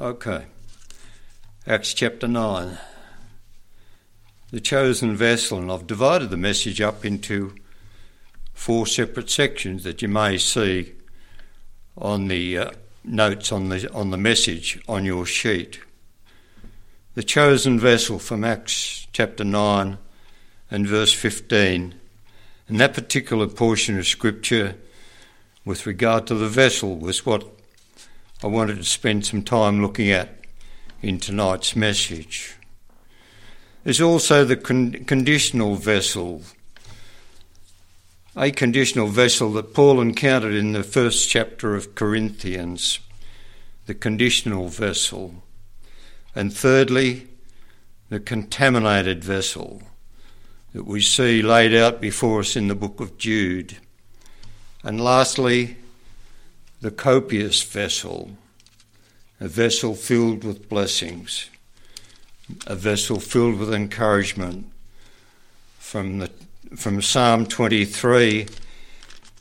Okay. Acts chapter 9. The chosen vessel, and I've divided the message up into four separate sections that you may see on the uh, notes on the on the message on your sheet. The chosen vessel from Acts chapter 9 and verse 15. And that particular portion of scripture with regard to the vessel was what I wanted to spend some time looking at in tonight's message. There's also the con- conditional vessel, a conditional vessel that Paul encountered in the first chapter of Corinthians, the conditional vessel. And thirdly, the contaminated vessel that we see laid out before us in the book of Jude. And lastly, the copious vessel, a vessel filled with blessings, a vessel filled with encouragement. From, the, from Psalm 23,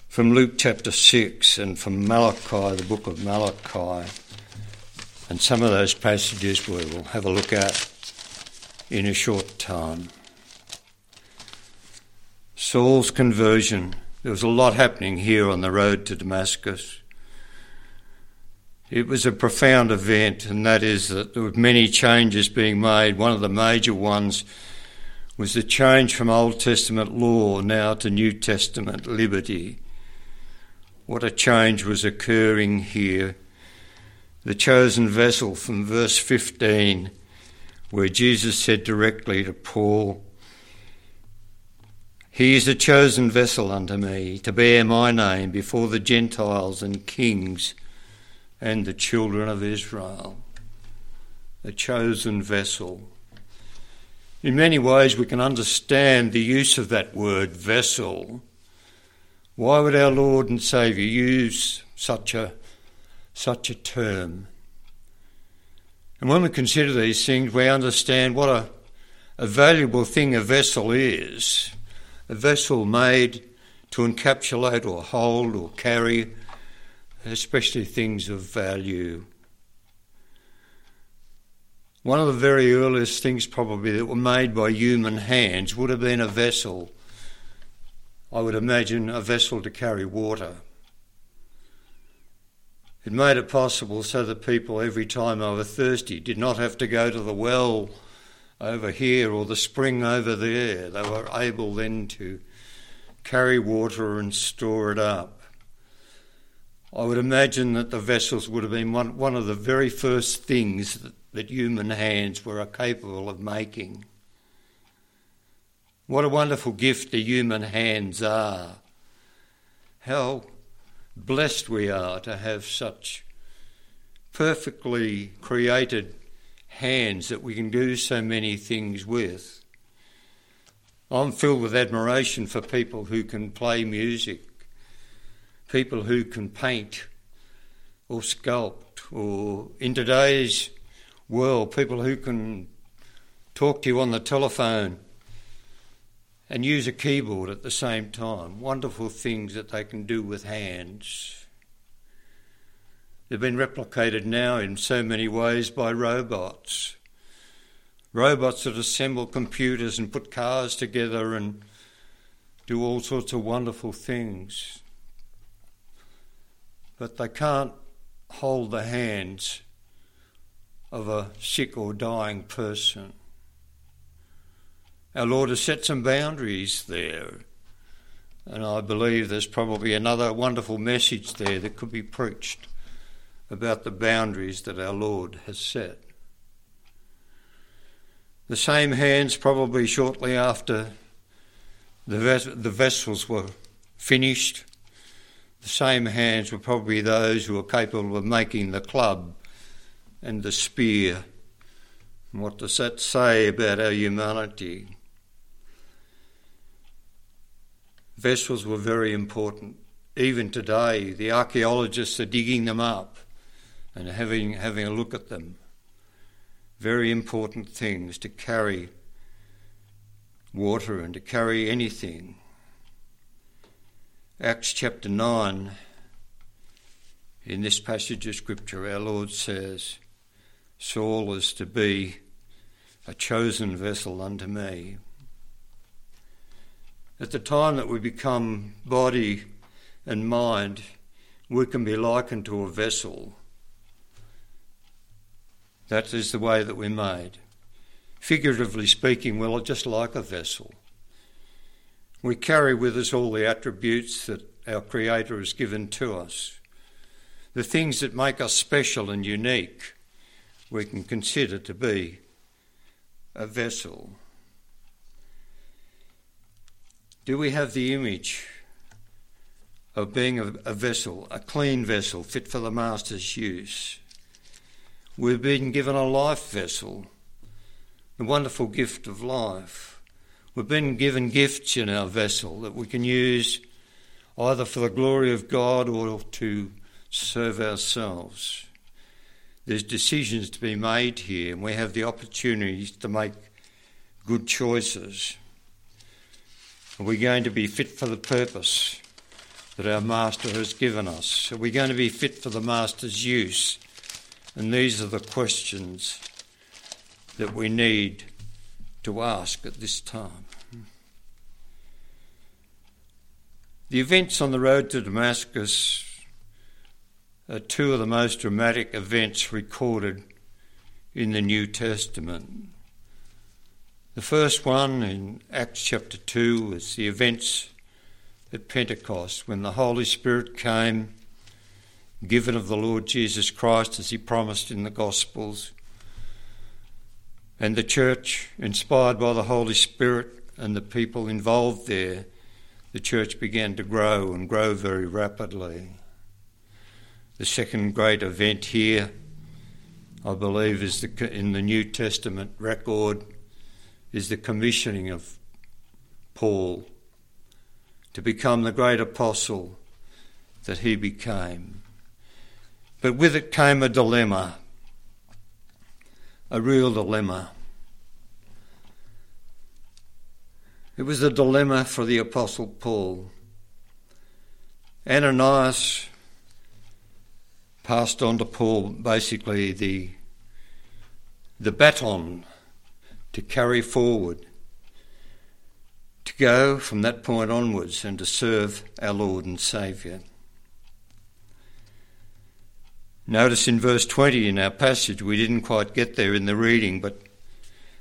from Luke chapter 6, and from Malachi, the book of Malachi. And some of those passages we will have a look at in a short time. Saul's conversion. There was a lot happening here on the road to Damascus. It was a profound event, and that is that there were many changes being made. One of the major ones was the change from Old Testament law now to New Testament liberty. What a change was occurring here. The chosen vessel from verse 15, where Jesus said directly to Paul, He is a chosen vessel unto me to bear my name before the Gentiles and kings and the children of Israel, a chosen vessel. In many ways, we can understand the use of that word vessel. Why would our Lord and Saviour use such a, such a term? And when we consider these things, we understand what a, a valuable thing a vessel is. A vessel made to encapsulate or hold or carry especially things of value. One of the very earliest things, probably, that were made by human hands would have been a vessel. I would imagine a vessel to carry water. It made it possible so that people, every time they were thirsty, did not have to go to the well over here or the spring over there. They were able then to carry water and store it up. I would imagine that the vessels would have been one, one of the very first things that, that human hands were capable of making. What a wonderful gift the human hands are. How blessed we are to have such perfectly created hands that we can do so many things with. I'm filled with admiration for people who can play music people who can paint or sculpt, or in today's world, people who can talk to you on the telephone and use a keyboard at the same time. Wonderful things that they can do with hands. They've been replicated now in so many ways by robots. Robots that assemble computers and put cars together and do all sorts of wonderful things but they can't hold the hands of a sick or dying person. Our Lord has set some boundaries there, and I believe there's probably another wonderful message there that could be preached about the boundaries that our Lord has set. The same hands, probably shortly after the, ves- the vessels were finished, the same hands were probably those who were capable of making the club and the spear. And what does that say about our humanity? Vessels were very important. Even today, the archaeologists are digging them up and having, having a look at them. Very important things to carry water and to carry anything. Acts chapter 9, in this passage of Scripture, our Lord says, Saul is to be a chosen vessel unto me. At the time that we become body and mind, we can be likened to a vessel. That is the way that we're made. Figuratively speaking, we're just like a vessel. We carry with us all the attributes that our Creator has given to us. The things that make us special and unique, we can consider to be a vessel. Do we have the image of being a, a, vessel, a clean vessel, fit for the Master's use? We've been given a life vessel, the wonderful gift of life. We've been given gifts in our vessel that we can use either for the glory of God or to serve ourselves. There's decisions to be made here, and we have the opportunities to make good choices. Are we going to be fit for the purpose that our Master has given us? Are we going to be fit for the Master's use? And these are the questions that we need to ask at this time. The events on the road to Damascus are two of the most dramatic events recorded in the New Testament. The first one in Acts chapter 2 is the events at Pentecost when the Holy Spirit came, given of the Lord Jesus Christ as he promised in the Gospels. And the church, inspired by the Holy Spirit and the people involved there, the church began to grow and grow very rapidly. The second great event here, I believe, is the, in the New Testament record is the commissioning of Paul to become the great apostle that he became. But with it came a dilemma, a real dilemma. It was a dilemma for the Apostle Paul. Ananias passed on to Paul basically the, the baton to carry forward, to go from that point onwards and to serve our Lord and Saviour. Notice in verse 20 in our passage, we didn't quite get there in the reading, but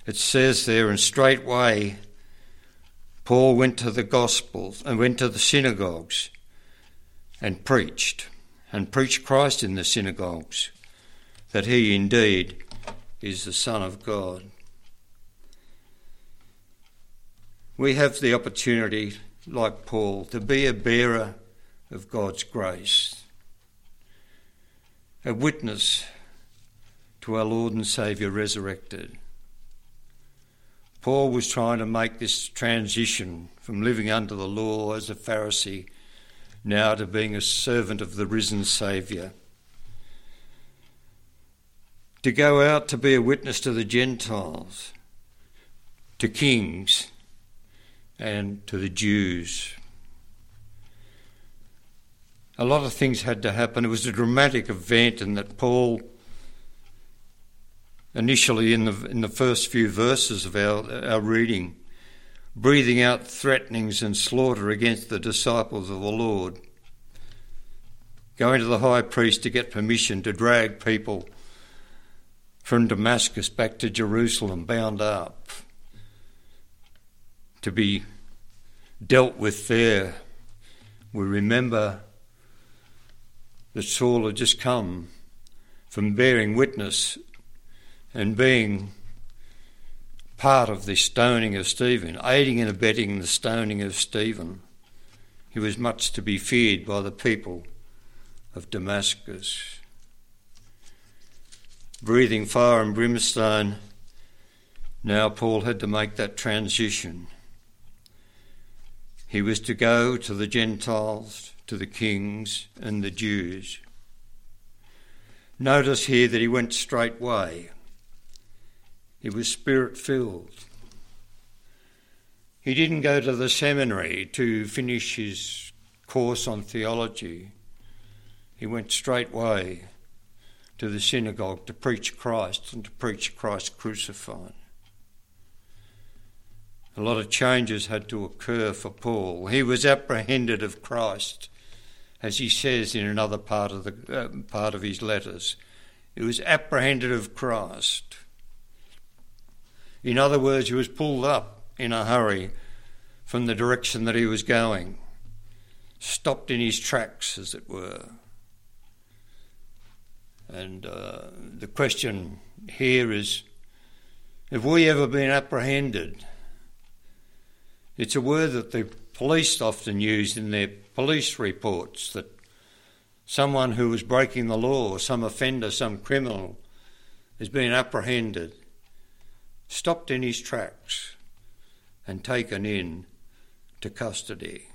it says there, and straightway Paul went to the Gospels and went to the synagogues and preached, and preached Christ in the synagogues, that he indeed is the Son of God. we have the opportunity, like Paul, to be a bearer of God's grace, a witness to our Lord and Saviour resurrected. Paul was trying to make this transition from living under the law as a Pharisee now to being a servant of the risen Saviour. To go out to be a witness to the Gentiles, to kings, and to the Jews. A lot of things had to happen. It was a dramatic event, and that Paul, initially in the in the first few verses of our our reading, breathing out threatenings and slaughter against the disciples of the Lord, going to the high priest to get permission to drag people from Damascus back to Jerusalem, bound up to be dealt with there. We remember that Saul had just come from bearing witness and being part of the stoning of Stephen, aiding and abetting the stoning of Stephen. He was much to be feared by the people of Damascus. Breathing fire and brimstone, now Paul had to make that transition he was to go to the Gentiles, to the kings, and the Jews. Notice here that he went straightway. He was spirit filled. He didn't go to the seminary to finish his course on theology. He went straightway to the synagogue to preach Christ and to preach Christ crucified. A lot of changes had to occur for Paul. He was apprehended of Christ, as he says in another part of the uh, part of his letters. He was apprehended of Christ. In other words, he was pulled up in a hurry from the direction that he was going, stopped in his tracks, as it were. And uh, the question here is have we ever been apprehended? It's a word that the police often use in their police reports that someone who was breaking the law, some offender, some criminal, has been apprehended, stopped in his tracks, and taken in to custody.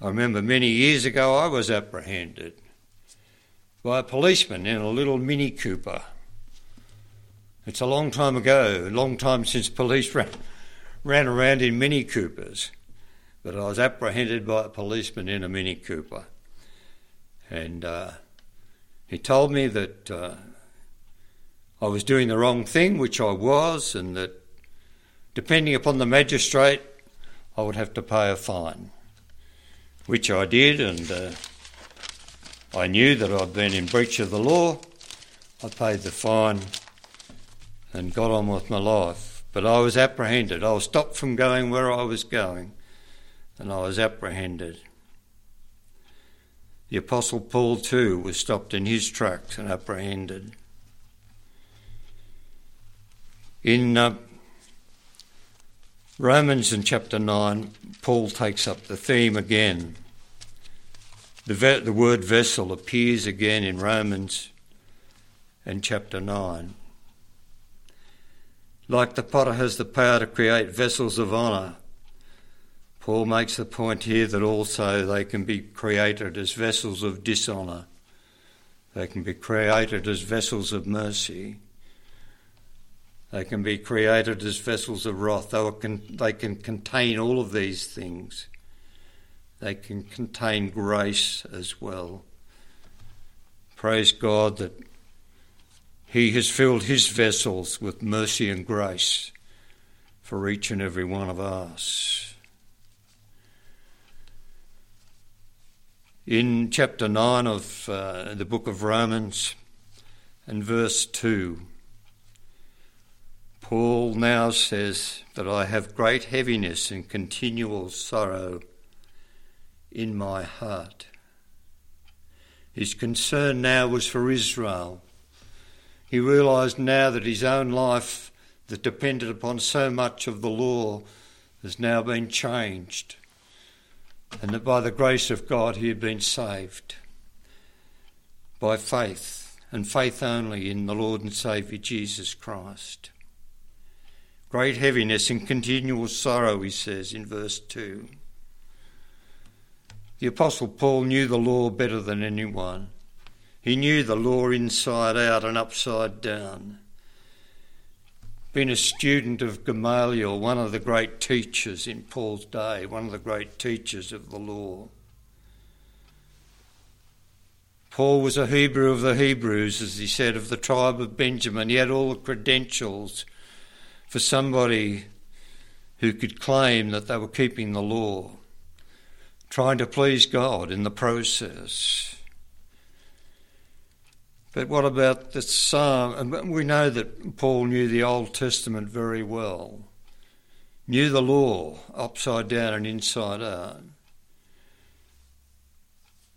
I remember many years ago I was apprehended by a policeman in a little Mini Cooper. It's a long time ago, a long time since police ran ran around in Mini Coopers, but I was apprehended by a policeman in a Mini Cooper. And uh, he told me that uh, I was doing the wrong thing, which I was, and that depending upon the magistrate, I would have to pay a fine, which I did, and uh, I knew that I'd been in breach of the law. I paid the fine and got on with my life. But I was apprehended. I was stopped from going where I was going, and I was apprehended. The Apostle Paul, too, was stopped in his tracks and apprehended. In uh, Romans in chapter 9, Paul takes up the theme again. The, ve- the word vessel appears again in Romans and chapter 9. Like the potter has the power to create vessels of honour, Paul makes the point here that also they can be created as vessels of dishonour. They can be created as vessels of mercy. They can be created as vessels of wrath. They can, they can contain all of these things. They can contain grace as well. Praise God that he has filled his vessels with mercy and grace for each and every one of us. In chapter 9 of uh, the book of Romans and verse 2, Paul now says that I have great heaviness and continual sorrow in my heart. His concern now was for Israel he realised now that his own life, that depended upon so much of the law, has now been changed, and that by the grace of God he had been saved by faith, and faith only in the Lord and Saviour Jesus Christ. Great heaviness and continual sorrow, he says in verse 2. The Apostle Paul knew the law better than anyone. He knew the law inside out and upside down. Been a student of Gamaliel, one of the great teachers in Paul's day, one of the great teachers of the law. Paul was a Hebrew of the Hebrews, as he said, of the tribe of Benjamin. He had all the credentials for somebody who could claim that they were keeping the law, trying to please God in the process. But what about the psalm? And We know that Paul knew the Old Testament very well, knew the law upside down and inside out.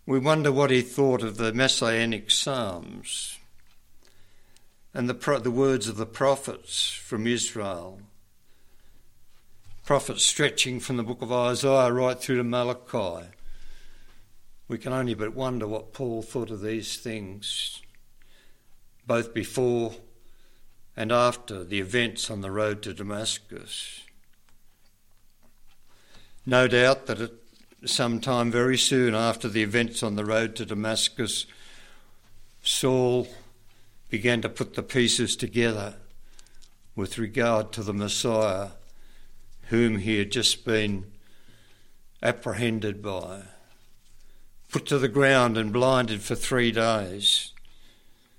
We wonder what he thought of the messianic psalms and the, the words of the prophets from Israel. Prophets stretching from the book of Isaiah right through to Malachi. We can only but wonder what Paul thought of these things both before and after the events on the road to Damascus. No doubt that at some time very soon after the events on the road to Damascus, Saul began to put the pieces together with regard to the Messiah, whom he had just been apprehended by, put to the ground and blinded for three days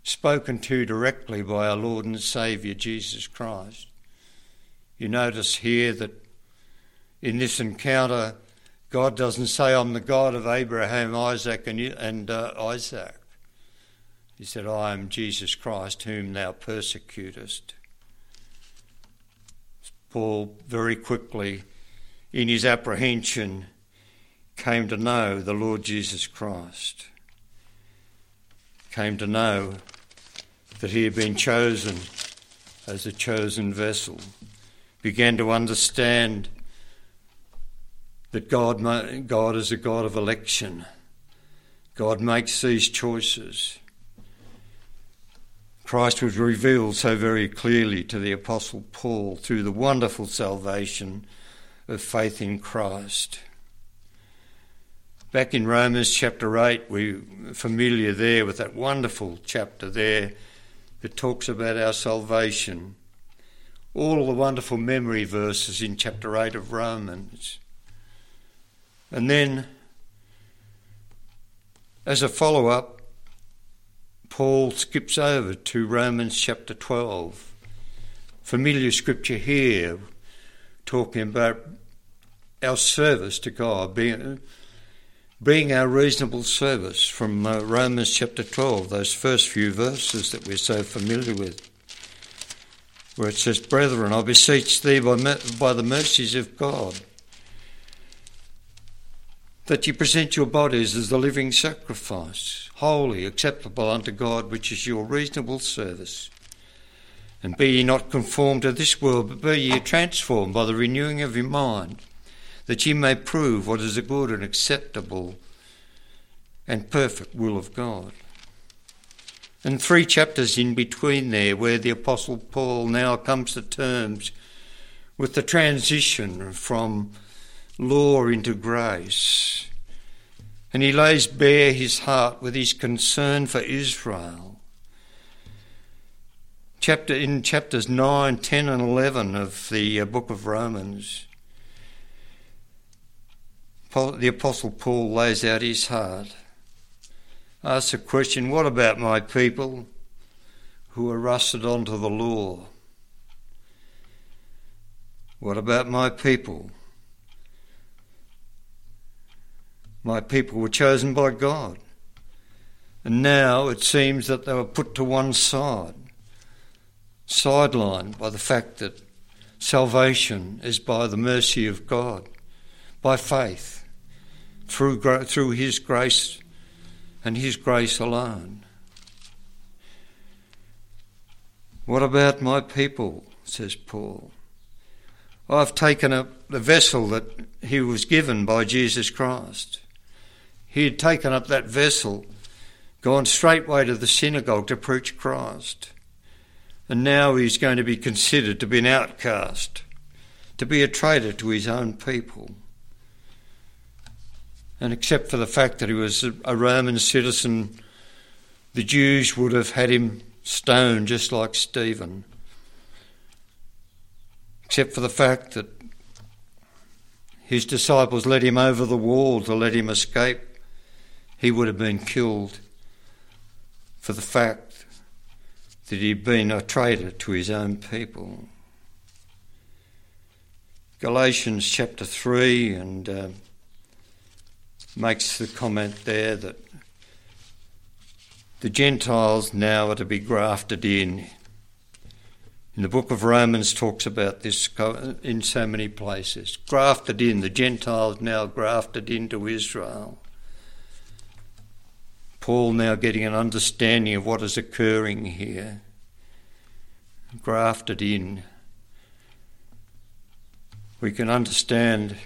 spoken to directly by our Lord and Saviour Jesus Christ. You notice here that in this encounter, God doesn't say, I'm the God of Abraham, Isaac, and, and uh, Isaac. He said, I am Jesus Christ, whom thou persecutest. Paul very quickly, in his apprehension, came to know the Lord Jesus Christ, came to know that he had been chosen as a chosen vessel, began to understand that God, God is a God of election. God makes these choices. Christ was revealed so very clearly to the Apostle Paul through the wonderful salvation of faith in Christ. Back in Romans chapter 8, we're familiar there with that wonderful chapter there that talks about our salvation. All the wonderful memory verses in chapter 8 of Romans. And then, as a follow up, Paul skips over to Romans chapter 12. Familiar scripture here, talking about our service to God, being, being our reasonable service from uh, Romans chapter 12, those first few verses that we're so familiar with, where it says, Brethren, I beseech thee by, by the mercies of God that you present your bodies as a living sacrifice, holy, acceptable unto God, which is your reasonable service. And be ye not conformed to this world, but be ye transformed by the renewing of your mind, that ye may prove what is a good and acceptable and perfect will of God. And three chapters in between there, where the Apostle Paul now comes to terms with the transition from law into grace. And he lays bare his heart with his concern for Israel. Chapter, in chapters 9, 10, and 11 of the uh, book of Romans, the Apostle Paul lays out his heart. Asks the question what about my people who are rusted onto the law? What about my people My people were chosen by God. And now it seems that they were put to one side, sidelined by the fact that salvation is by the mercy of God, by faith, through, through His grace and His grace alone. What about my people? says Paul. I've taken up the vessel that he was given by Jesus Christ. He had taken up that vessel, gone straightway to the synagogue to preach Christ. And now he's going to be considered to be an outcast, to be a traitor to his own people. And except for the fact that he was a Roman citizen, the Jews would have had him stoned just like Stephen. Except for the fact that his disciples led him over the wall to let him escape he would have been killed for the fact that he'd been a traitor to his own people. Galatians chapter 3 and uh, makes the comment there that the Gentiles now are to be grafted in. In the book of Romans talks about this in so many places. Grafted in, the Gentiles now grafted into Israel. Paul now getting an understanding of what is occurring here, grafted in. We can understand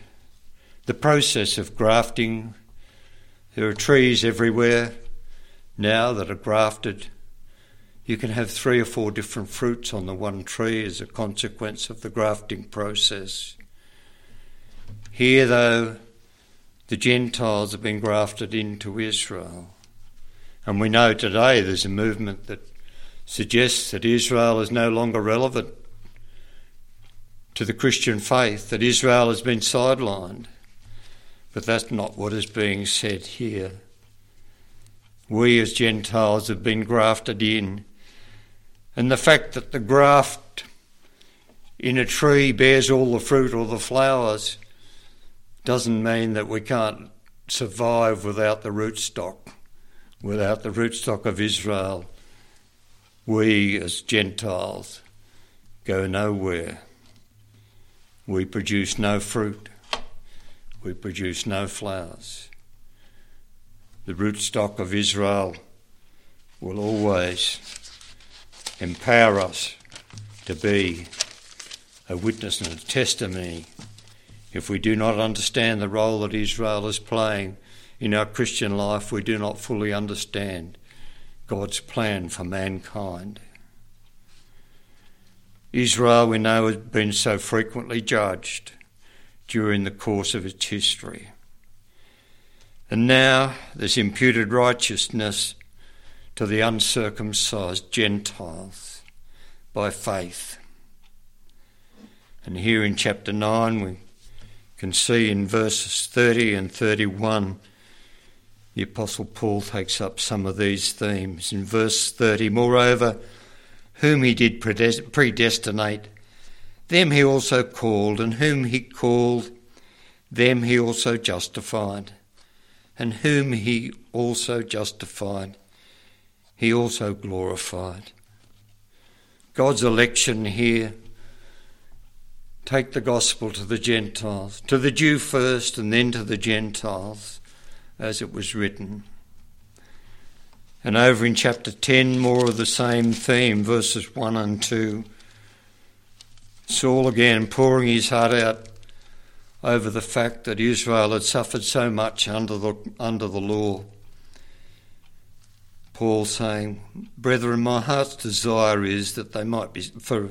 the process of grafting. There are trees everywhere now that are grafted. You can have three or four different fruits on the one tree as a consequence of the grafting process. Here, though, the Gentiles have been grafted into Israel. And we know today there's a movement that suggests that Israel is no longer relevant to the Christian faith, that Israel has been sidelined. But that's not what is being said here. We as Gentiles have been grafted in. And the fact that the graft in a tree bears all the fruit or the flowers doesn't mean that we can't survive without the rootstock, without the rootstock of Israel. We as Gentiles go nowhere. We produce no fruit. We produce no flowers. The rootstock of Israel will always empower us to be a witness and a testimony if we do not understand the role that Israel is playing in our Christian life, we do not fully understand God's plan for mankind. Israel, we know, has been so frequently judged during the course of its history. And now there's imputed righteousness to the uncircumcised Gentiles by faith. And here in chapter 9, we can see in verses 30 and 31, the Apostle Paul takes up some of these themes. In verse 30, moreover, whom he did predestinate, them he also called, and whom he called, them he also justified, and whom he also justified, he also glorified. God's election here take the gospel to the Gentiles, to the Jew first and then to the Gentiles, as it was written. And over in chapter 10, more of the same theme, verses 1 and 2. Saul again pouring his heart out over the fact that Israel had suffered so much under the, under the law. Paul saying, Brethren, my heart's desire is that they might be, for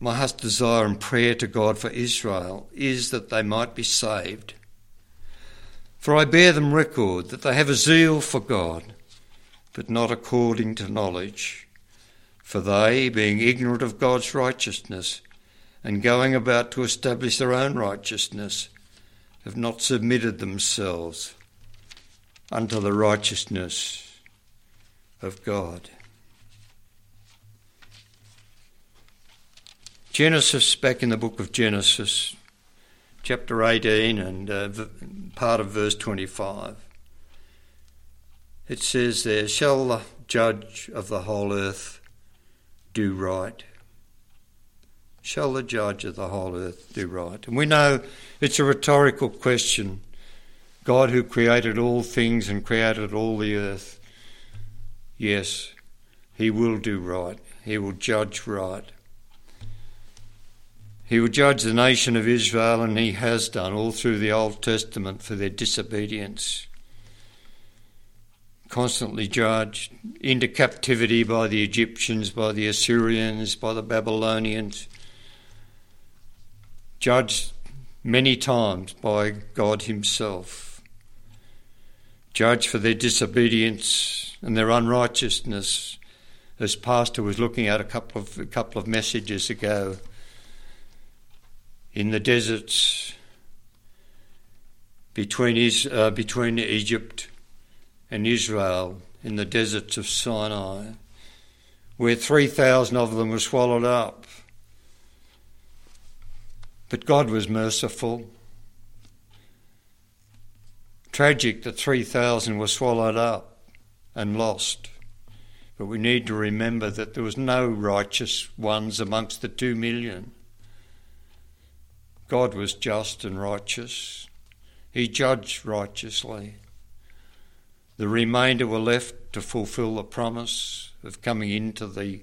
my heart's desire and prayer to God for Israel is that they might be saved. For I bear them record that they have a zeal for God, but not according to knowledge. For they, being ignorant of God's righteousness, and going about to establish their own righteousness, have not submitted themselves unto the righteousness of God. Genesis, back in the book of Genesis, chapter 18 and uh, part of verse 25, it says there, Shall the judge of the whole earth do right? Shall the judge of the whole earth do right? And we know it's a rhetorical question. God, who created all things and created all the earth, yes, he will do right. He will judge right. He will judge the nation of Israel, and he has done all through the Old Testament for their disobedience. Constantly judged into captivity by the Egyptians, by the Assyrians, by the Babylonians. Judged many times by God Himself. Judged for their disobedience and their unrighteousness, as Pastor was looking at a couple of, a couple of messages ago in the deserts between, Is, uh, between Egypt and Israel, in the deserts of Sinai, where 3,000 of them were swallowed up. But God was merciful. Tragic that 3,000 were swallowed up and lost. But we need to remember that there was no righteous ones amongst the two million. God was just and righteous. He judged righteously. The remainder were left to fulfill the promise of coming into the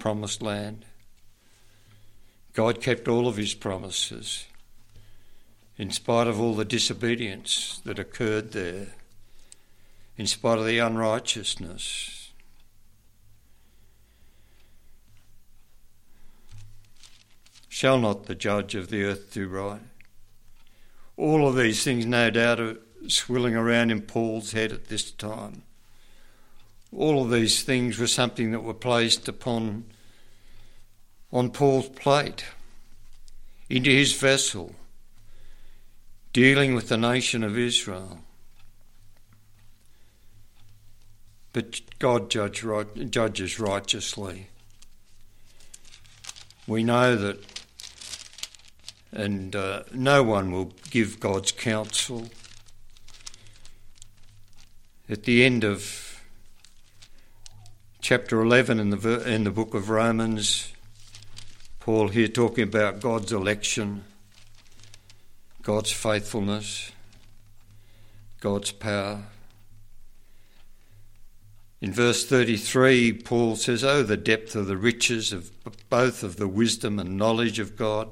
promised land. God kept all of his promises in spite of all the disobedience that occurred there, in spite of the unrighteousness. Shall not the judge of the earth do right? All of these things, no doubt, swirling around in Paul's head at this time. All of these things were something that were placed upon on Paul's plate, into his vessel, dealing with the nation of Israel. but God judge, judges righteously. We know that, and uh, no one will give God's counsel. At the end of chapter 11 in the, in the book of Romans, Paul here talking about God's election, God's faithfulness, God's power. In verse 33, Paul says, Oh, the depth of the riches of both of the wisdom and knowledge of God.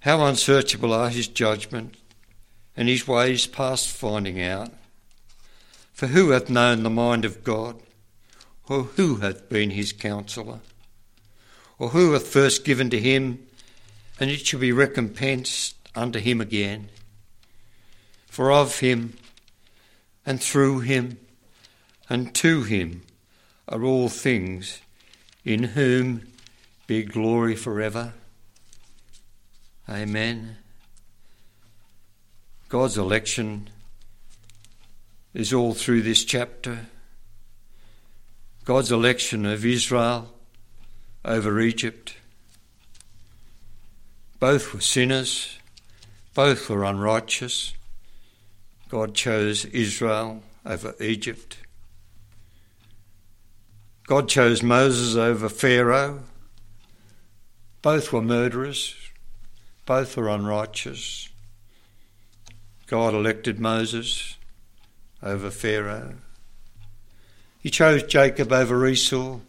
How unsearchable are his judgments and his ways past finding out. For who hath known the mind of God? Or who hath been his counsellor? Or who hath first given to him, and it shall be recompensed unto him again? For of him, and through him, and to him are all things, in whom be glory forever. Amen. God's election is all through this chapter. God's election of Israel over Egypt. Both were sinners, both were unrighteous. God chose Israel over Egypt. God chose Moses over Pharaoh. Both were murderers, both were unrighteous. God elected Moses over Pharaoh. He chose Jacob over Esau.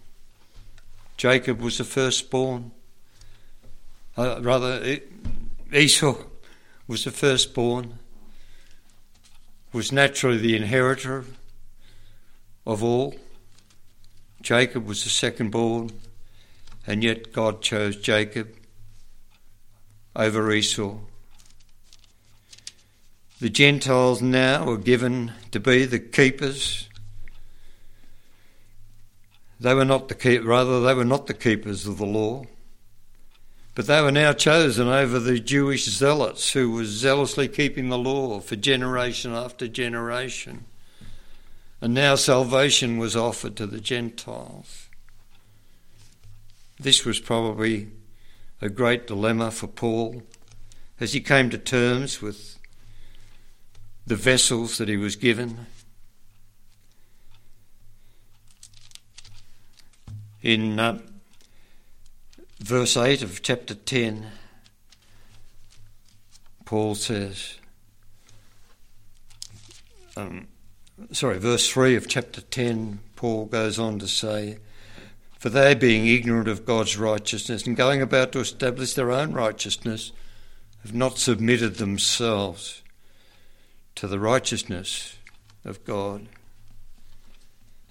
Jacob was the firstborn. Uh, rather, Esau was the firstborn, was naturally the inheritor of all. Jacob was the second born, and yet God chose Jacob over Esau. The Gentiles now were given to be the keepers. They were not the keep, rather they were not the keepers of the law, but they were now chosen over the Jewish zealots who were zealously keeping the law for generation after generation. And now salvation was offered to the Gentiles. This was probably a great dilemma for Paul as he came to terms with the vessels that he was given. In uh, verse 8 of chapter 10, Paul says, um, sorry, verse 3 of chapter 10, Paul goes on to say, For they, being ignorant of God's righteousness and going about to establish their own righteousness, have not submitted themselves to the righteousness of God.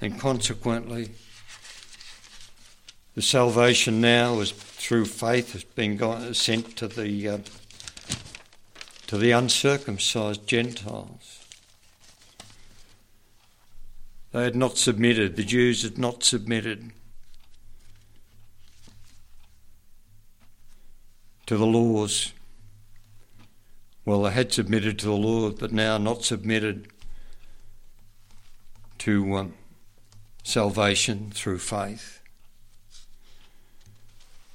And consequently, the salvation now is through faith has been sent to the uh, to the uncircumcised Gentiles. They had not submitted, the Jews had not submitted to the laws. Well, they had submitted to the law, but now not submitted to um, salvation through faith.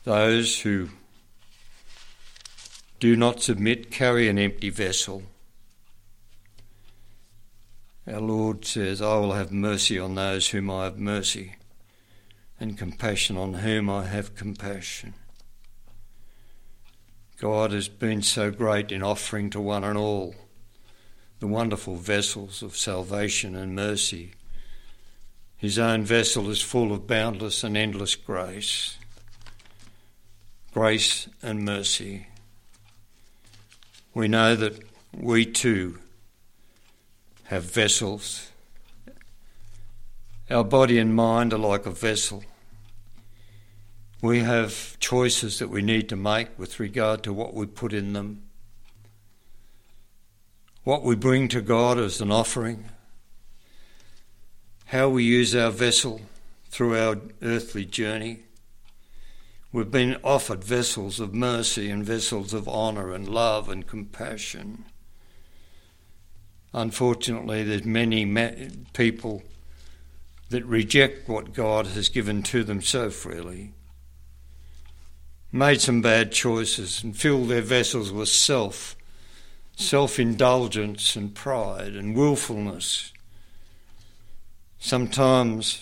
Those who do not submit carry an empty vessel our Lord says, I will have mercy on those whom I have mercy, and compassion on whom I have compassion. God has been so great in offering to one and all the wonderful vessels of salvation and mercy. His own vessel is full of boundless and endless grace, grace and mercy. We know that we too have vessels. Our body and mind are like a vessel. We have choices that we need to make with regard to what we put in them, what we bring to God as an offering, how we use our vessel through our earthly journey. We've been offered vessels of mercy and vessels of honour and love and compassion. Unfortunately, there's many people that reject what God has given to them so freely, made some bad choices and filled their vessels with self, self indulgence and pride and willfulness, sometimes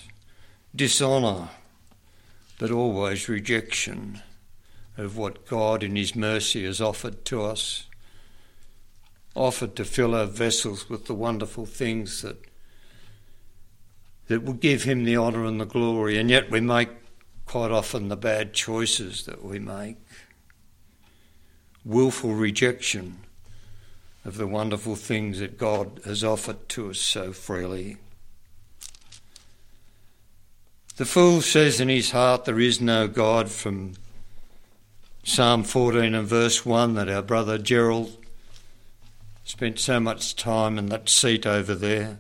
dishonour, but always rejection of what God in His mercy has offered to us, offered to fill our vessels with the wonderful things that that will give Him the honour and the glory, and yet we make quite often the bad choices that we make. Willful rejection of the wonderful things that God has offered to us so freely. The fool says in his heart, There is no God, from Psalm 14 and verse 1 that our brother Gerald spent so much time in that seat over there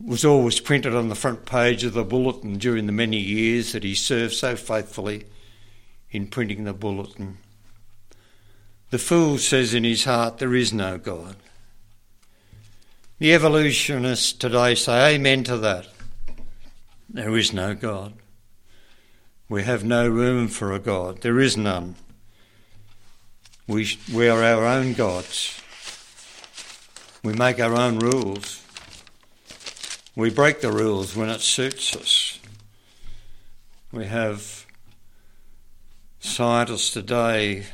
was always printed on the front page of the bulletin during the many years that he served so faithfully in printing the bulletin. The fool says in his heart, There is no God. The evolutionists today say amen to that. There is no God. We have no room for a God. There is none. We, we are our own gods. We make our own rules. We break the rules when it suits us. We have scientists today,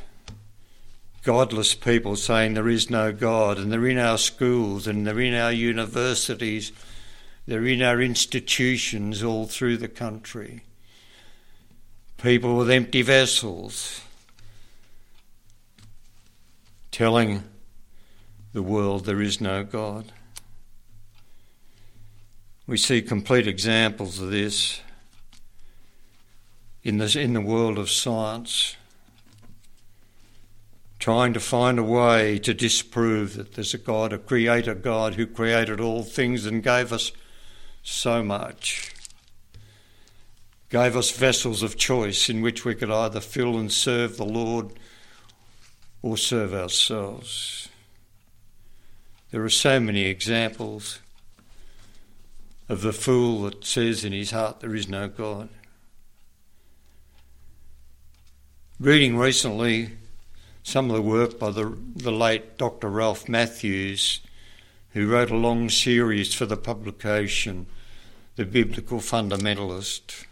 godless people saying there is no God, and they're in our schools and they're in our universities, they're in our institutions all through the country. People with empty vessels telling the world there is no God. We see complete examples of this in, this, in the world of science, trying to find a way to disprove that there's a God, a creator God who created all things and gave us so much. Gave us vessels of choice in which we could either fill and serve the Lord or serve ourselves. There are so many examples of the fool that says in his heart there is no God. Reading recently some of the work by the, the late Dr. Ralph Matthews, who wrote a long series for the publication, The Biblical Fundamentalist.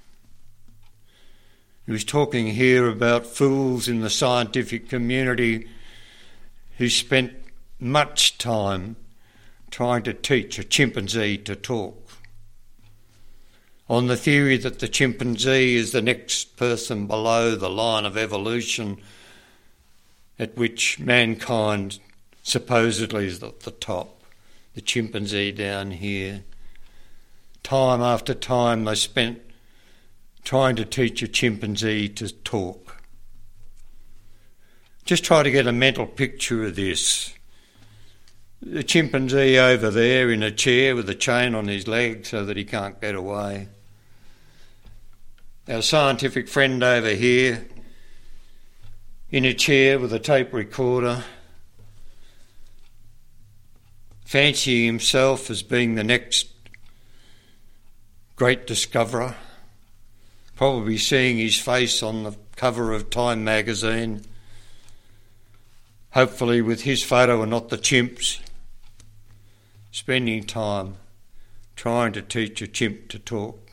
He was talking here about fools in the scientific community who spent much time trying to teach a chimpanzee to talk. On the theory that the chimpanzee is the next person below the line of evolution at which mankind supposedly is at the top, the chimpanzee down here. Time after time they spent trying to teach a chimpanzee to talk. Just try to get a mental picture of this. The chimpanzee over there in a chair with a chain on his leg so that he can't get away. Our scientific friend over here in a chair with a tape recorder, fancying himself as being the next great discoverer probably seeing his face on the cover of Time magazine, hopefully with his photo and not the chimp's, spending time trying to teach a chimp to talk.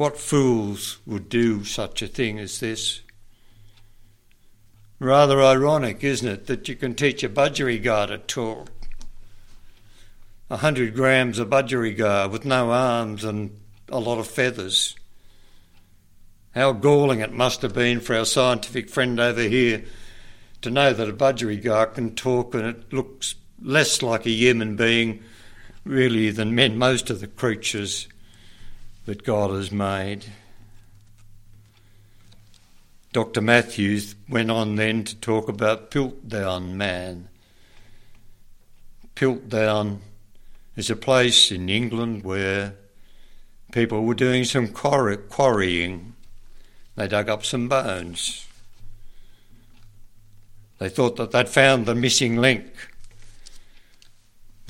What fools would do such a thing as this? Rather ironic, isn't it, that you can teach a budgerigar to talk? A hundred grams of budgerigar with no arms and a lot of feathers. How galling it must have been for our scientific friend over here to know that a budgerigar can talk and it looks less like a human being, really, than men, most of the creatures that God has made. Dr. Matthews went on then to talk about Piltdown Man. Piltdown is a place in England where people were doing some quarrying they dug up some bones. They thought that they'd found the missing link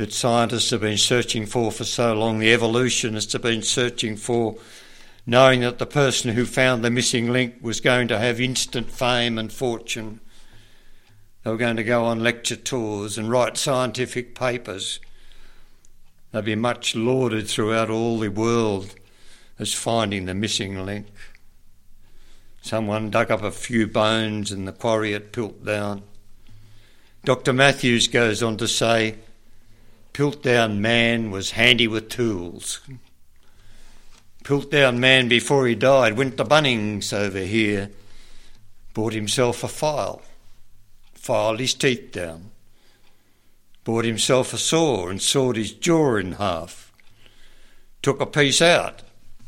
that scientists have been searching for for so long, the evolutionists have been searching for, knowing that the person who found the missing link was going to have instant fame and fortune. They were going to go on lecture tours and write scientific papers. They'd be much lauded throughout all the world as finding the missing link. Someone dug up a few bones in the quarry at Piltdown. Dr. Matthews goes on to say, Piltdown man was handy with tools. Piltdown man, before he died, went to Bunnings over here, bought himself a file, filed his teeth down, bought himself a saw and sawed his jaw in half, took a piece out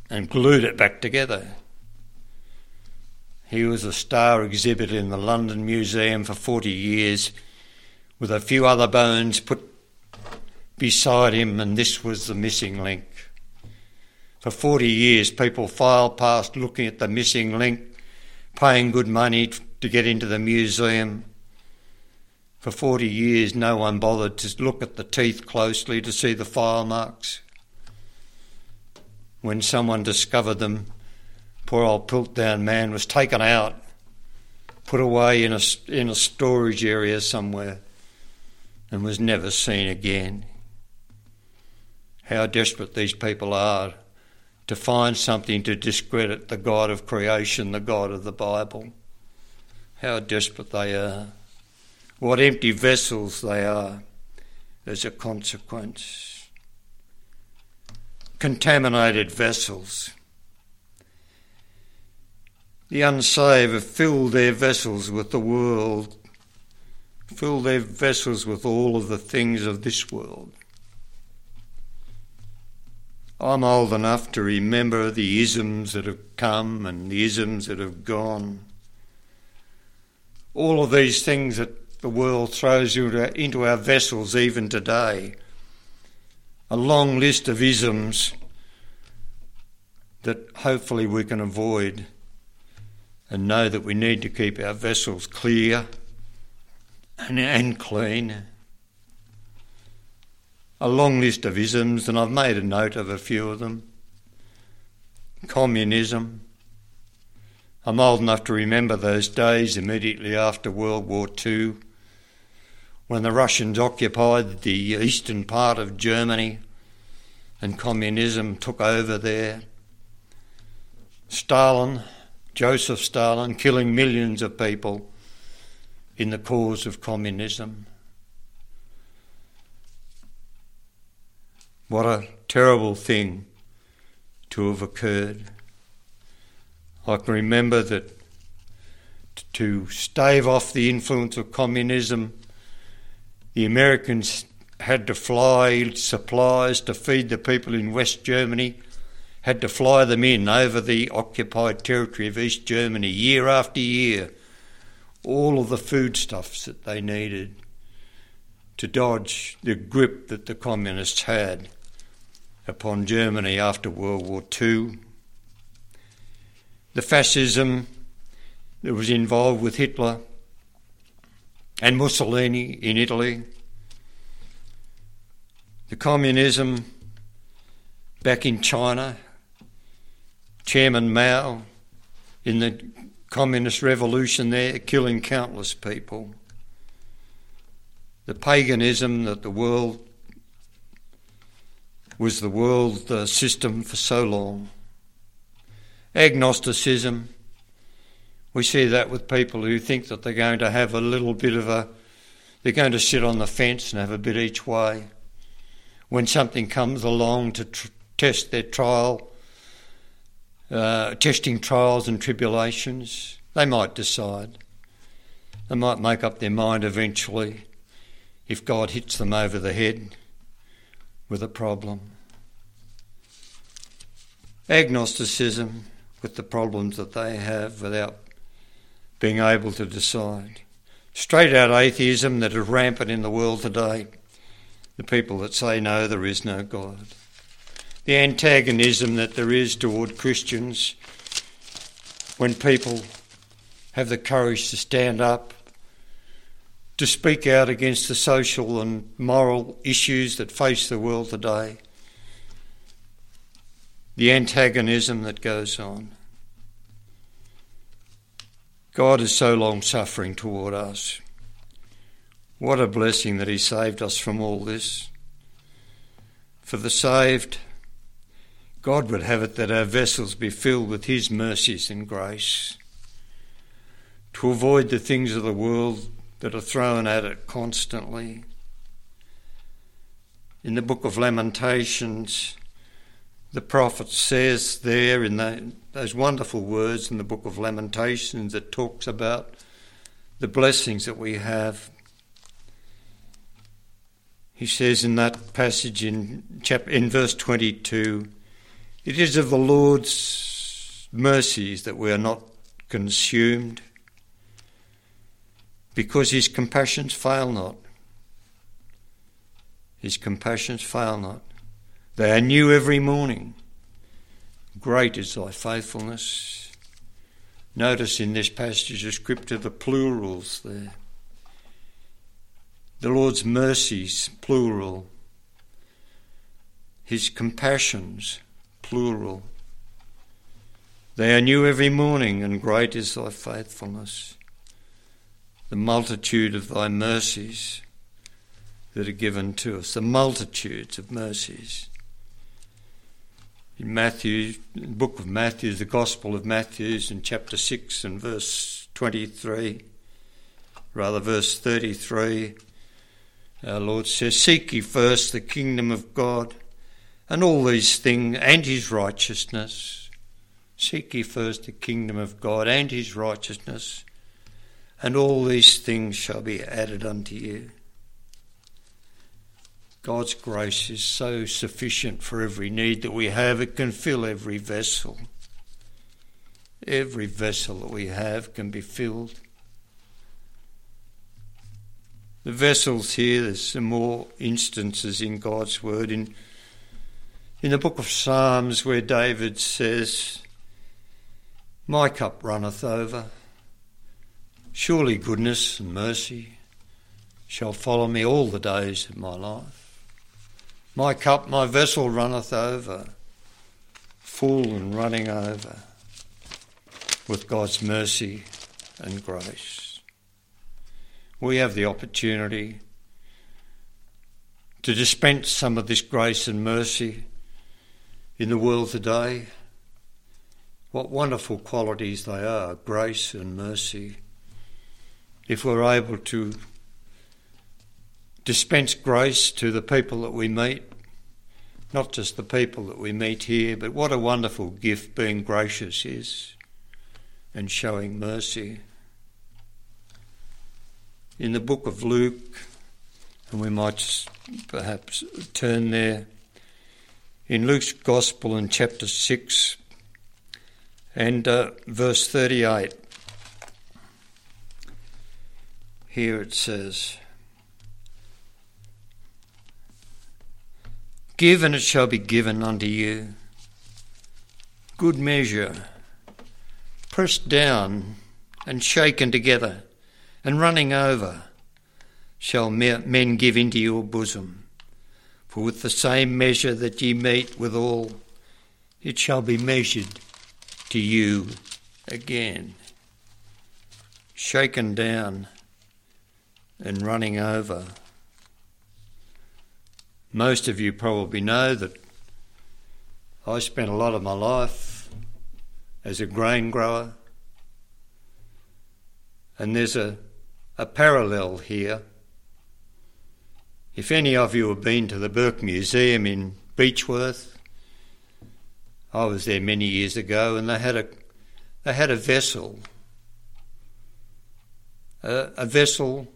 and glued it back together. He was a star exhibit in the London Museum for 40 years, with a few other bones put beside him, and this was the missing link. For 40 years, people filed past looking at the missing link, paying good money to get into the museum. For 40 years, no one bothered to look at the teeth closely to see the file marks. When someone discovered them, poor old Piltdown man was taken out, put away in a, in a storage area somewhere, and was never seen again. How desperate these people are to find something to discredit the God of creation, the God of the Bible. How desperate they are. What empty vessels they are as a consequence. Contaminated vessels. The unsaved have filled their vessels with the world, filled their vessels with all of the things of this world. I'm old enough to remember the isms that have come and the isms that have gone. All of these things that the world throws into our vessels even today. A long list of isms that hopefully we can avoid and know that we need to keep our vessels clear and, and clean a long list of isms, and I've made a note of a few of them. Communism. I'm old enough to remember those days immediately after World War II when the Russians occupied the eastern part of Germany and communism took over there. Stalin, Joseph Stalin, killing millions of people in the cause of communism. What a terrible thing to have occurred. I can remember that to stave off the influence of communism, the Americans had to fly supplies to feed the people in West Germany, had to fly them in over the occupied territory of East Germany year after year, all of the foodstuffs that they needed to dodge the grip that the communists had upon Germany after World War II. The fascism that was involved with Hitler and Mussolini in Italy. The communism back in China, Chairman Mao in the communist revolution there, killing countless people. The paganism that the world was the world uh, system for so long. Agnosticism, we see that with people who think that they're going to have a little bit of a, they're going to sit on the fence and have a bit each way. When something comes along to tr- test their trial, uh, testing trials and tribulations, they might decide. They might make up their mind eventually if God hits them over the head with a problem. Agnosticism with the problems that they have without being able to decide. Straight out atheism that is rampant in the world today. The people that say, no, there is no God. The antagonism that there is toward Christians when people have the courage to stand up to speak out against the social and moral issues that face the world today, the antagonism that goes on. God is so long suffering toward us. What a blessing that He saved us from all this. For the saved, God would have it that our vessels be filled with His mercies and grace. To avoid the things of the world that are thrown at it constantly. In the book of Lamentations, the prophet says there in the, those wonderful words in the book of Lamentations that talks about the blessings that we have he says in that passage in, chapter, in verse 22 It is of the Lord's mercies that we are not consumed, because his compassions fail not. His compassions fail not. They are new every morning. Great is thy faithfulness. Notice in this passage of scripture the plurals there. The Lord's mercies, plural. His compassions, plural. They are new every morning, and great is thy faithfulness. The multitude of thy mercies that are given to us, the multitudes of mercies. In Matthew, the book of Matthew, the Gospel of Matthew, in chapter 6 and verse 23, rather verse 33, our Lord says, Seek ye first the kingdom of God and all these things and his righteousness. Seek ye first the kingdom of God and his righteousness, and all these things shall be added unto you. God's grace is so sufficient for every need that we have, it can fill every vessel. Every vessel that we have can be filled. The vessels here, there's some more instances in God's word. In, in the book of Psalms, where David says, My cup runneth over. Surely goodness and mercy shall follow me all the days of my life. My cup, my vessel runneth over, full and running over with God's mercy and grace we have the opportunity to dispense some of this grace and mercy in the world today. What wonderful qualities they are grace and mercy. If we're able to dispense grace to the people that we meet, not just the people that we meet here, but what a wonderful gift being gracious is and showing mercy in the book of Luke, and we might perhaps turn there. In Luke's Gospel in chapter 6 and uh, verse 38, here it says, Give and it shall be given unto you. Good measure, pressed down and shaken together and running over shall men give into your bosom. For with the same measure that ye meet withal, it shall be measured to you again. Shaken down and running over. Most of you probably know that I spent a lot of my life as a grain grower, and there's a a parallel here. If any of you have been to the Burke Museum in Beechworth, I was there many years ago, and they had a they had a vessel, a, a vessel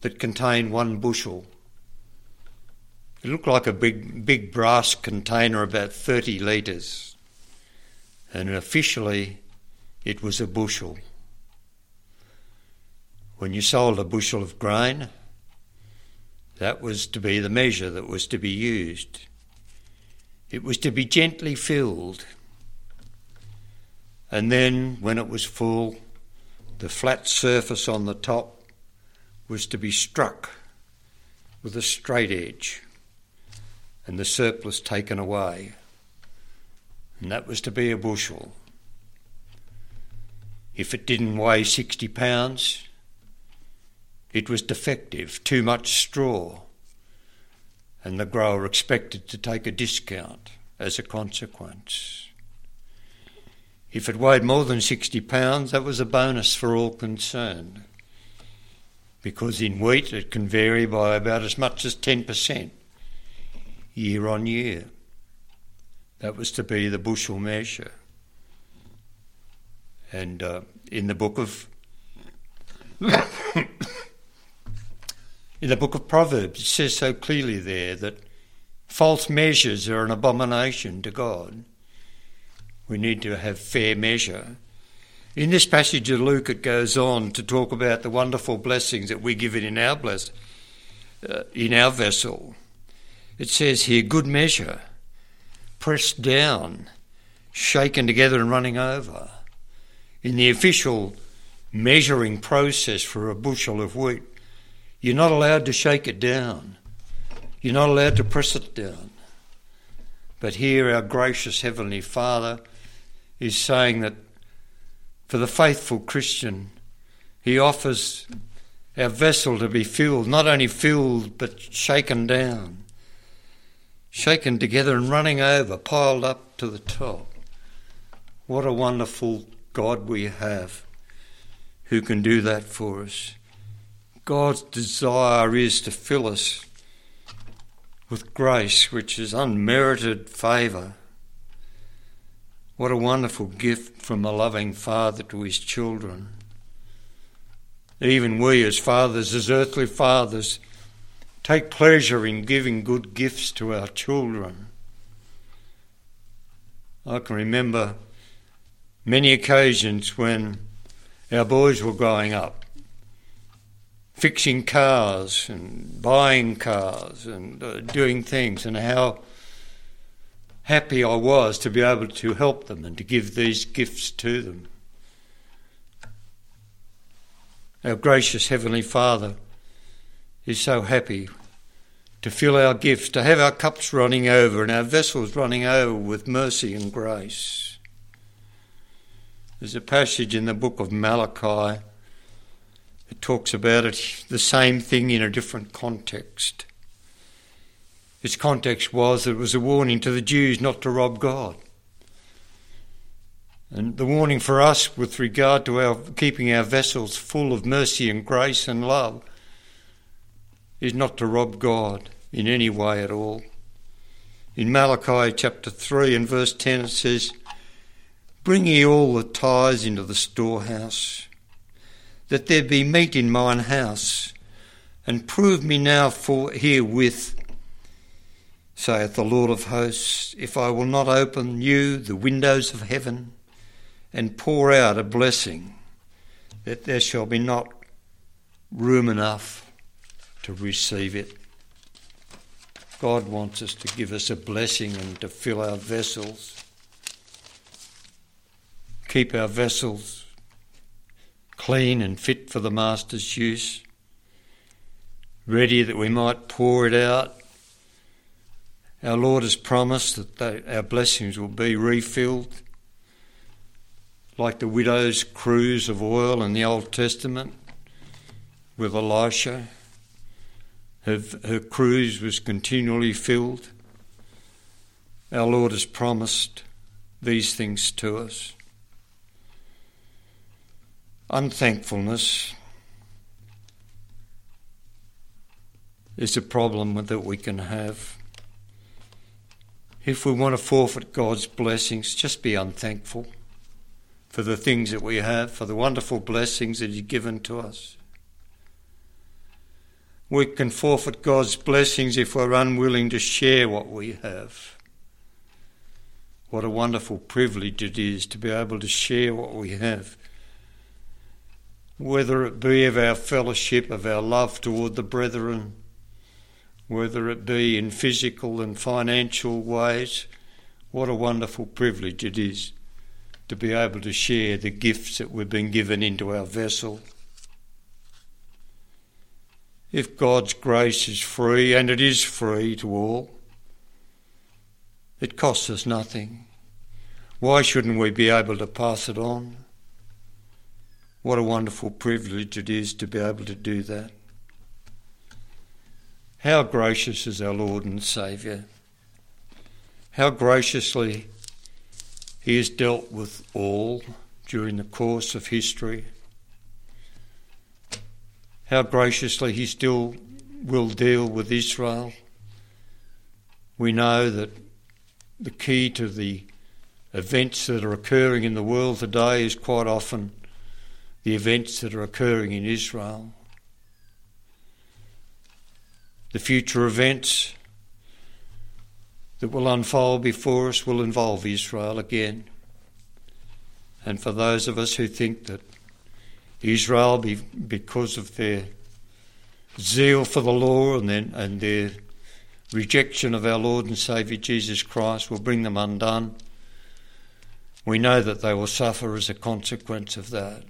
that contained one bushel. It looked like a big big brass container, about thirty litres, and officially it was a bushel. When you sold a bushel of grain, that was to be the measure that was to be used. It was to be gently filled. And then, when it was full, the flat surface on the top was to be struck with a straight edge and the surplus taken away. And that was to be a bushel. If it didn't weigh 60 pounds, it was defective, too much straw, and the grower expected to take a discount as a consequence. If it weighed more than 60 pounds, that was a bonus for all concerned. Because in wheat it can vary by about as much as 10% year on year. That was to be the bushel measure. And uh, in the book of in the book of Proverbs, it says so clearly there that false measures are an abomination to God. We need to have fair measure. In this passage of Luke, it goes on to talk about the wonderful blessings that we give it in our bless, uh, in our vessel. It says here, good measure, pressed down, shaken together and running over. In the official measuring process for a bushel of wheat, you're not allowed to shake it down. You're not allowed to press it down. But here, our gracious Heavenly Father is saying that for the faithful Christian, He offers our vessel to be filled, not only filled, but shaken down, shaken together and running over, piled up to the top. What a wonderful God we have who can do that for us. God's desire is to fill us with grace, which is unmerited favour what a wonderful gift from a loving Father to his children. Even we, as fathers, as earthly fathers, take pleasure in giving good gifts to our children. I can remember many occasions when our boys were growing up, fixing cars and buying cars and uh, doing things, and how happy I was to be able to help them and to give these gifts to them. Our gracious Heavenly Father is so happy to fill our gifts, to have our cups running over and our vessels running over with mercy and grace. There's a passage in the book of Malachi that talks about it, the same thing in a different context. Its context was that it was a warning to the Jews not to rob God. And the warning for us with regard to our keeping our vessels full of mercy and grace and love is not to rob God in any way at all. In Malachi chapter 3 and verse 10 it says, Bring ye all the tithes into the storehouse, that there be meat in mine house, and prove me now for herewith saith the Lord of hosts, if I will not open you the windows of heaven and pour out a blessing, that there shall be not room enough to receive it. God wants us to give us a blessing and to fill our vessels. Keep our vessels clean and fit for the Master's use, ready that we might pour it out our Lord has promised that they, our blessings will be refilled, like the widow's cruse of oil in the Old Testament with Elisha. Her, her cruse was continually filled. Our Lord has promised these things to us. Unthankfulness is a problem that we can have. If we want to forfeit God's blessings, just be unthankful for the things that we have, for the wonderful blessings that He's given to us. We can forfeit God's blessings if we're unwilling to share what we have. What a wonderful privilege it is to be able to share what we have. Whether it be of our fellowship, of our love toward the brethren, whether it be in physical and financial ways. What a wonderful privilege it is to be able to share the gifts that we've been given into our vessel. If God's grace is free, and it is free to all, it costs us nothing. Why shouldn't we be able to pass it on? What a wonderful privilege it is to be able to do that. How gracious is our Lord and Saviour. How graciously He has dealt with all during the course of history. How graciously He still will deal with Israel. We know that the key to the events that are occurring in the world today is quite often the events that are occurring in Israel. The future events that will unfold before us will involve Israel again. And for those of us who think that Israel, because of their zeal for the law and, then, and their rejection of our Lord and Saviour Jesus Christ, will bring them undone, we know that they will suffer as a consequence of that.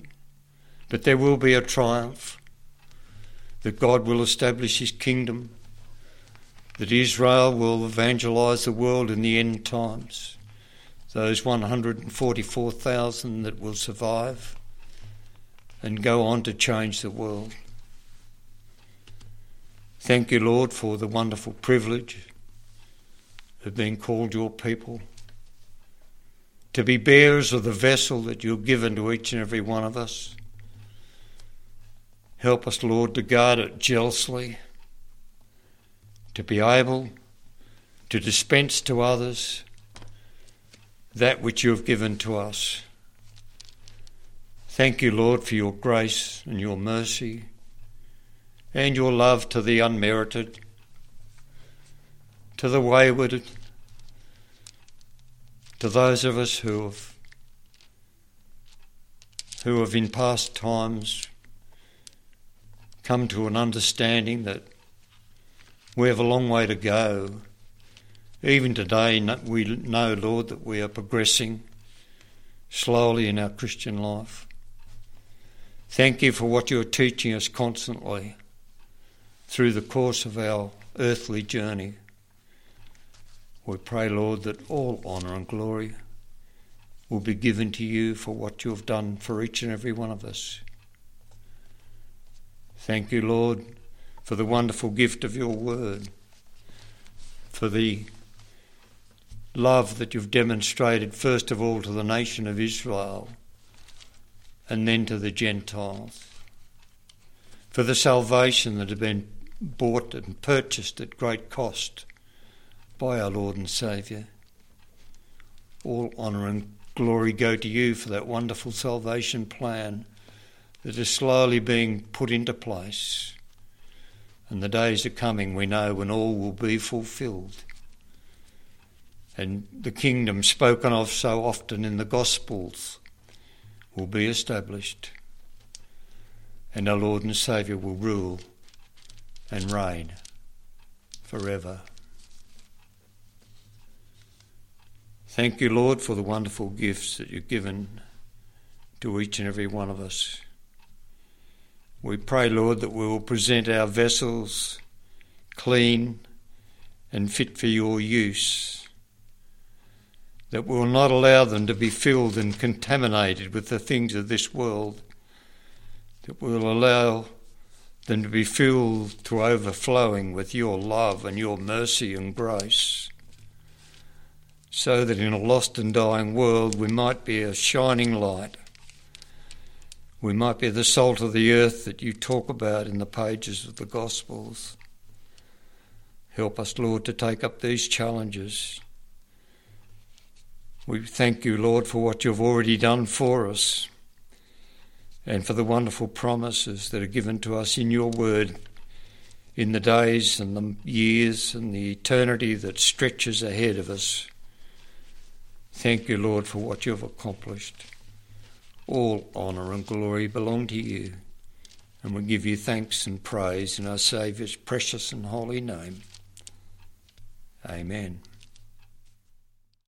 But there will be a triumph, that God will establish His kingdom, that Israel will evangelise the world in the end times. Those 144,000 that will survive and go on to change the world. Thank you, Lord, for the wonderful privilege of being called your people to be bearers of the vessel that you've given to each and every one of us. Help us, Lord, to guard it jealously, to be able to dispense to others that which you have given to us. Thank you, Lord, for your grace and your mercy and your love to the unmerited, to the wayward, to those of us who have who have in past times come to an understanding that we have a long way to go. Even today, we know, Lord, that we are progressing slowly in our Christian life. Thank you for what you are teaching us constantly through the course of our earthly journey. We pray, Lord, that all honour and glory will be given to you for what you have done for each and every one of us. Thank you, Lord, for the wonderful gift of your word, for the love that you've demonstrated, first of all, to the nation of Israel and then to the Gentiles, for the salvation that had been bought and purchased at great cost by our Lord and Saviour. All honour and glory go to you for that wonderful salvation plan that is slowly being put into place. And the days are coming, we know, when all will be fulfilled. And the kingdom spoken of so often in the Gospels will be established. And our Lord and Saviour will rule and reign forever. Thank you, Lord, for the wonderful gifts that you've given to each and every one of us. We pray, Lord, that we will present our vessels clean and fit for your use, that will not allow them to be filled and contaminated with the things of this world, that will allow them to be filled to overflowing with your love and your mercy and grace so that in a lost and dying world we might be a shining light. We might be the salt of the earth that you talk about in the pages of the Gospels. Help us, Lord, to take up these challenges. We thank you, Lord, for what you've already done for us and for the wonderful promises that are given to us in your word in the days and the years and the eternity that stretches ahead of us. Thank you, Lord, for what you've accomplished. All honour and glory belong to you, and we give you thanks and praise in our Saviour's precious and holy name. Amen.